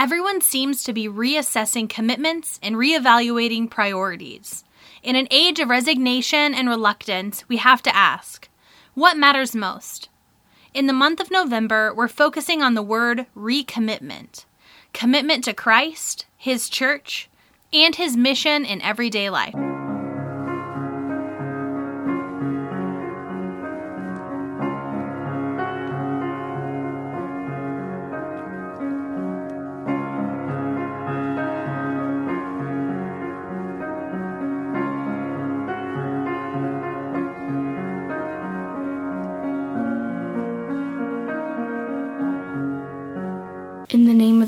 Everyone seems to be reassessing commitments and reevaluating priorities. In an age of resignation and reluctance, we have to ask what matters most? In the month of November, we're focusing on the word recommitment commitment to Christ, His church, and His mission in everyday life.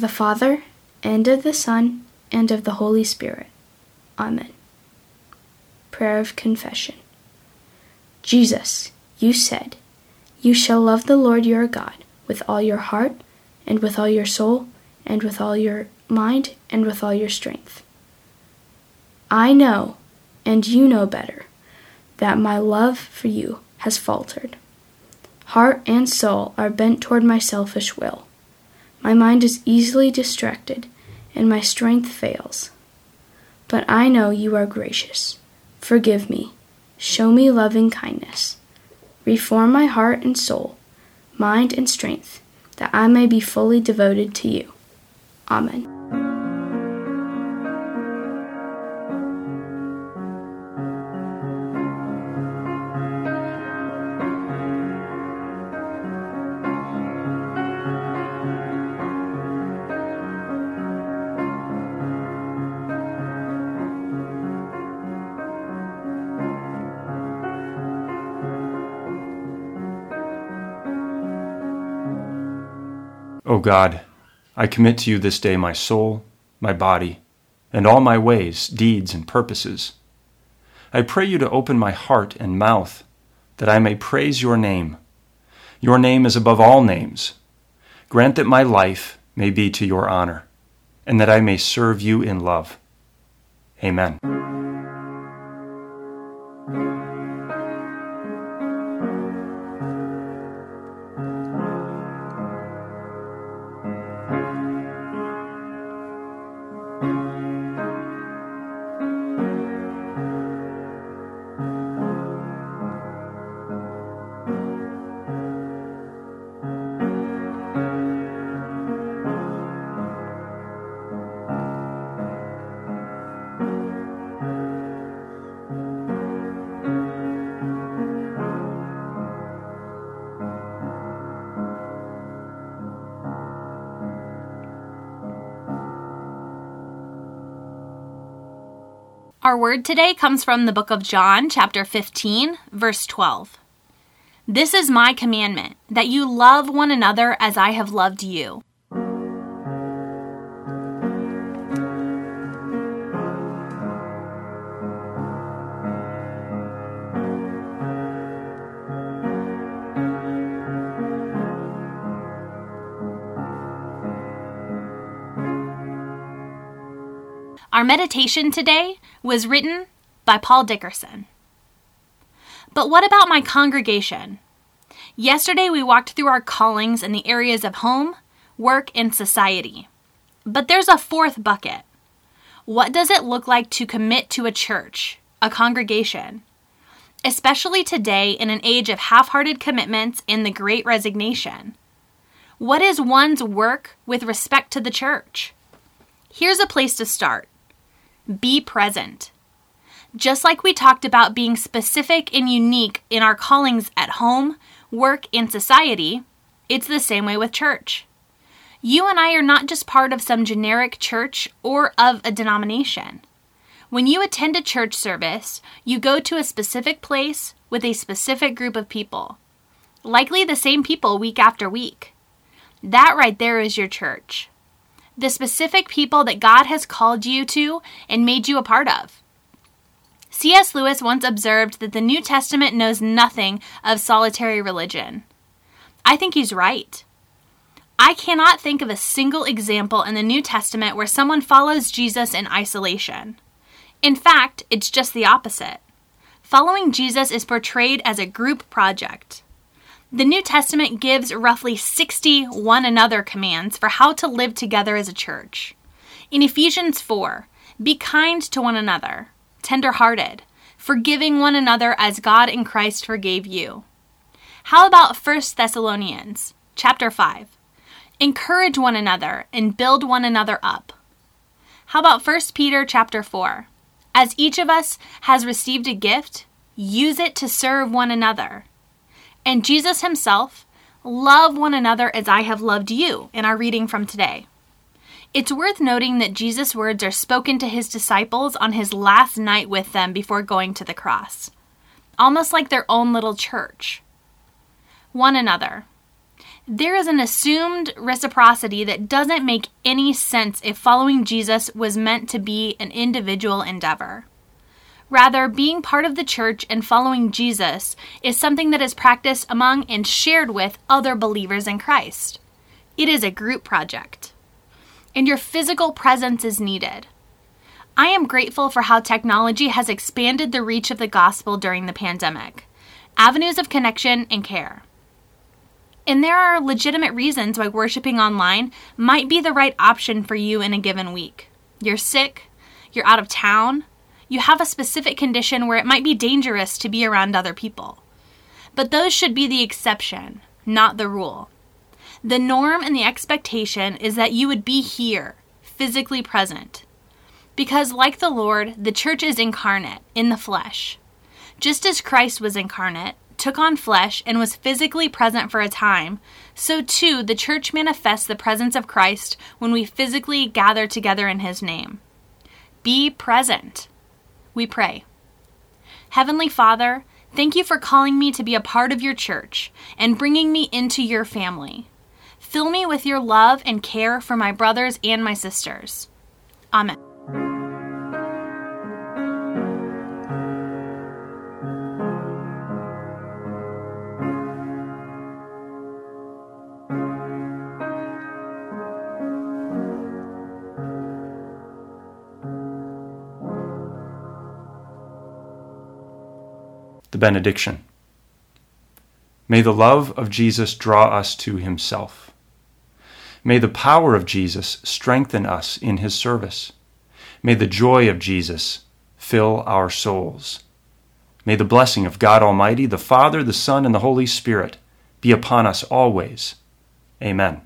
Of the Father, and of the Son, and of the Holy Spirit. Amen. Prayer of Confession. Jesus, you said, You shall love the Lord your God with all your heart, and with all your soul, and with all your mind, and with all your strength. I know, and you know better, that my love for you has faltered. Heart and soul are bent toward my selfish will. My mind is easily distracted, and my strength fails. But I know you are gracious. Forgive me. Show me loving kindness. Reform my heart and soul, mind and strength, that I may be fully devoted to you. Amen. O God, I commit to you this day my soul, my body, and all my ways, deeds, and purposes. I pray you to open my heart and mouth, that I may praise your name. Your name is above all names. Grant that my life may be to your honor, and that I may serve you in love. Amen. Our word today comes from the book of John, chapter 15, verse 12. This is my commandment, that you love one another as I have loved you. Our meditation today was written by Paul Dickerson. But what about my congregation? Yesterday, we walked through our callings in the areas of home, work, and society. But there's a fourth bucket. What does it look like to commit to a church, a congregation? Especially today in an age of half hearted commitments and the great resignation. What is one's work with respect to the church? Here's a place to start be present. Just like we talked about being specific and unique in our callings at home, work, and society, it's the same way with church. You and I are not just part of some generic church or of a denomination. When you attend a church service, you go to a specific place with a specific group of people, likely the same people week after week. That right there is your church. The specific people that God has called you to and made you a part of. C.S. Lewis once observed that the New Testament knows nothing of solitary religion. I think he's right. I cannot think of a single example in the New Testament where someone follows Jesus in isolation. In fact, it's just the opposite. Following Jesus is portrayed as a group project. The New Testament gives roughly 60 one another commands for how to live together as a church. In Ephesians 4, be kind to one another, tender-hearted, forgiving one another as God in Christ forgave you. How about 1 Thessalonians chapter 5? Encourage one another and build one another up. How about 1 Peter chapter 4? As each of us has received a gift, use it to serve one another. And Jesus himself, love one another as I have loved you, in our reading from today. It's worth noting that Jesus' words are spoken to his disciples on his last night with them before going to the cross, almost like their own little church. One another. There is an assumed reciprocity that doesn't make any sense if following Jesus was meant to be an individual endeavor. Rather, being part of the church and following Jesus is something that is practiced among and shared with other believers in Christ. It is a group project. And your physical presence is needed. I am grateful for how technology has expanded the reach of the gospel during the pandemic, avenues of connection and care. And there are legitimate reasons why worshiping online might be the right option for you in a given week. You're sick, you're out of town, you have a specific condition where it might be dangerous to be around other people. But those should be the exception, not the rule. The norm and the expectation is that you would be here, physically present. Because, like the Lord, the church is incarnate, in the flesh. Just as Christ was incarnate, took on flesh, and was physically present for a time, so too the church manifests the presence of Christ when we physically gather together in his name. Be present we pray. Heavenly Father, thank you for calling me to be a part of your church and bringing me into your family. Fill me with your love and care for my brothers and my sisters. Amen. The benediction. May the love of Jesus draw us to himself. May the power of Jesus strengthen us in his service. May the joy of Jesus fill our souls. May the blessing of God Almighty, the Father, the Son, and the Holy Spirit be upon us always. Amen.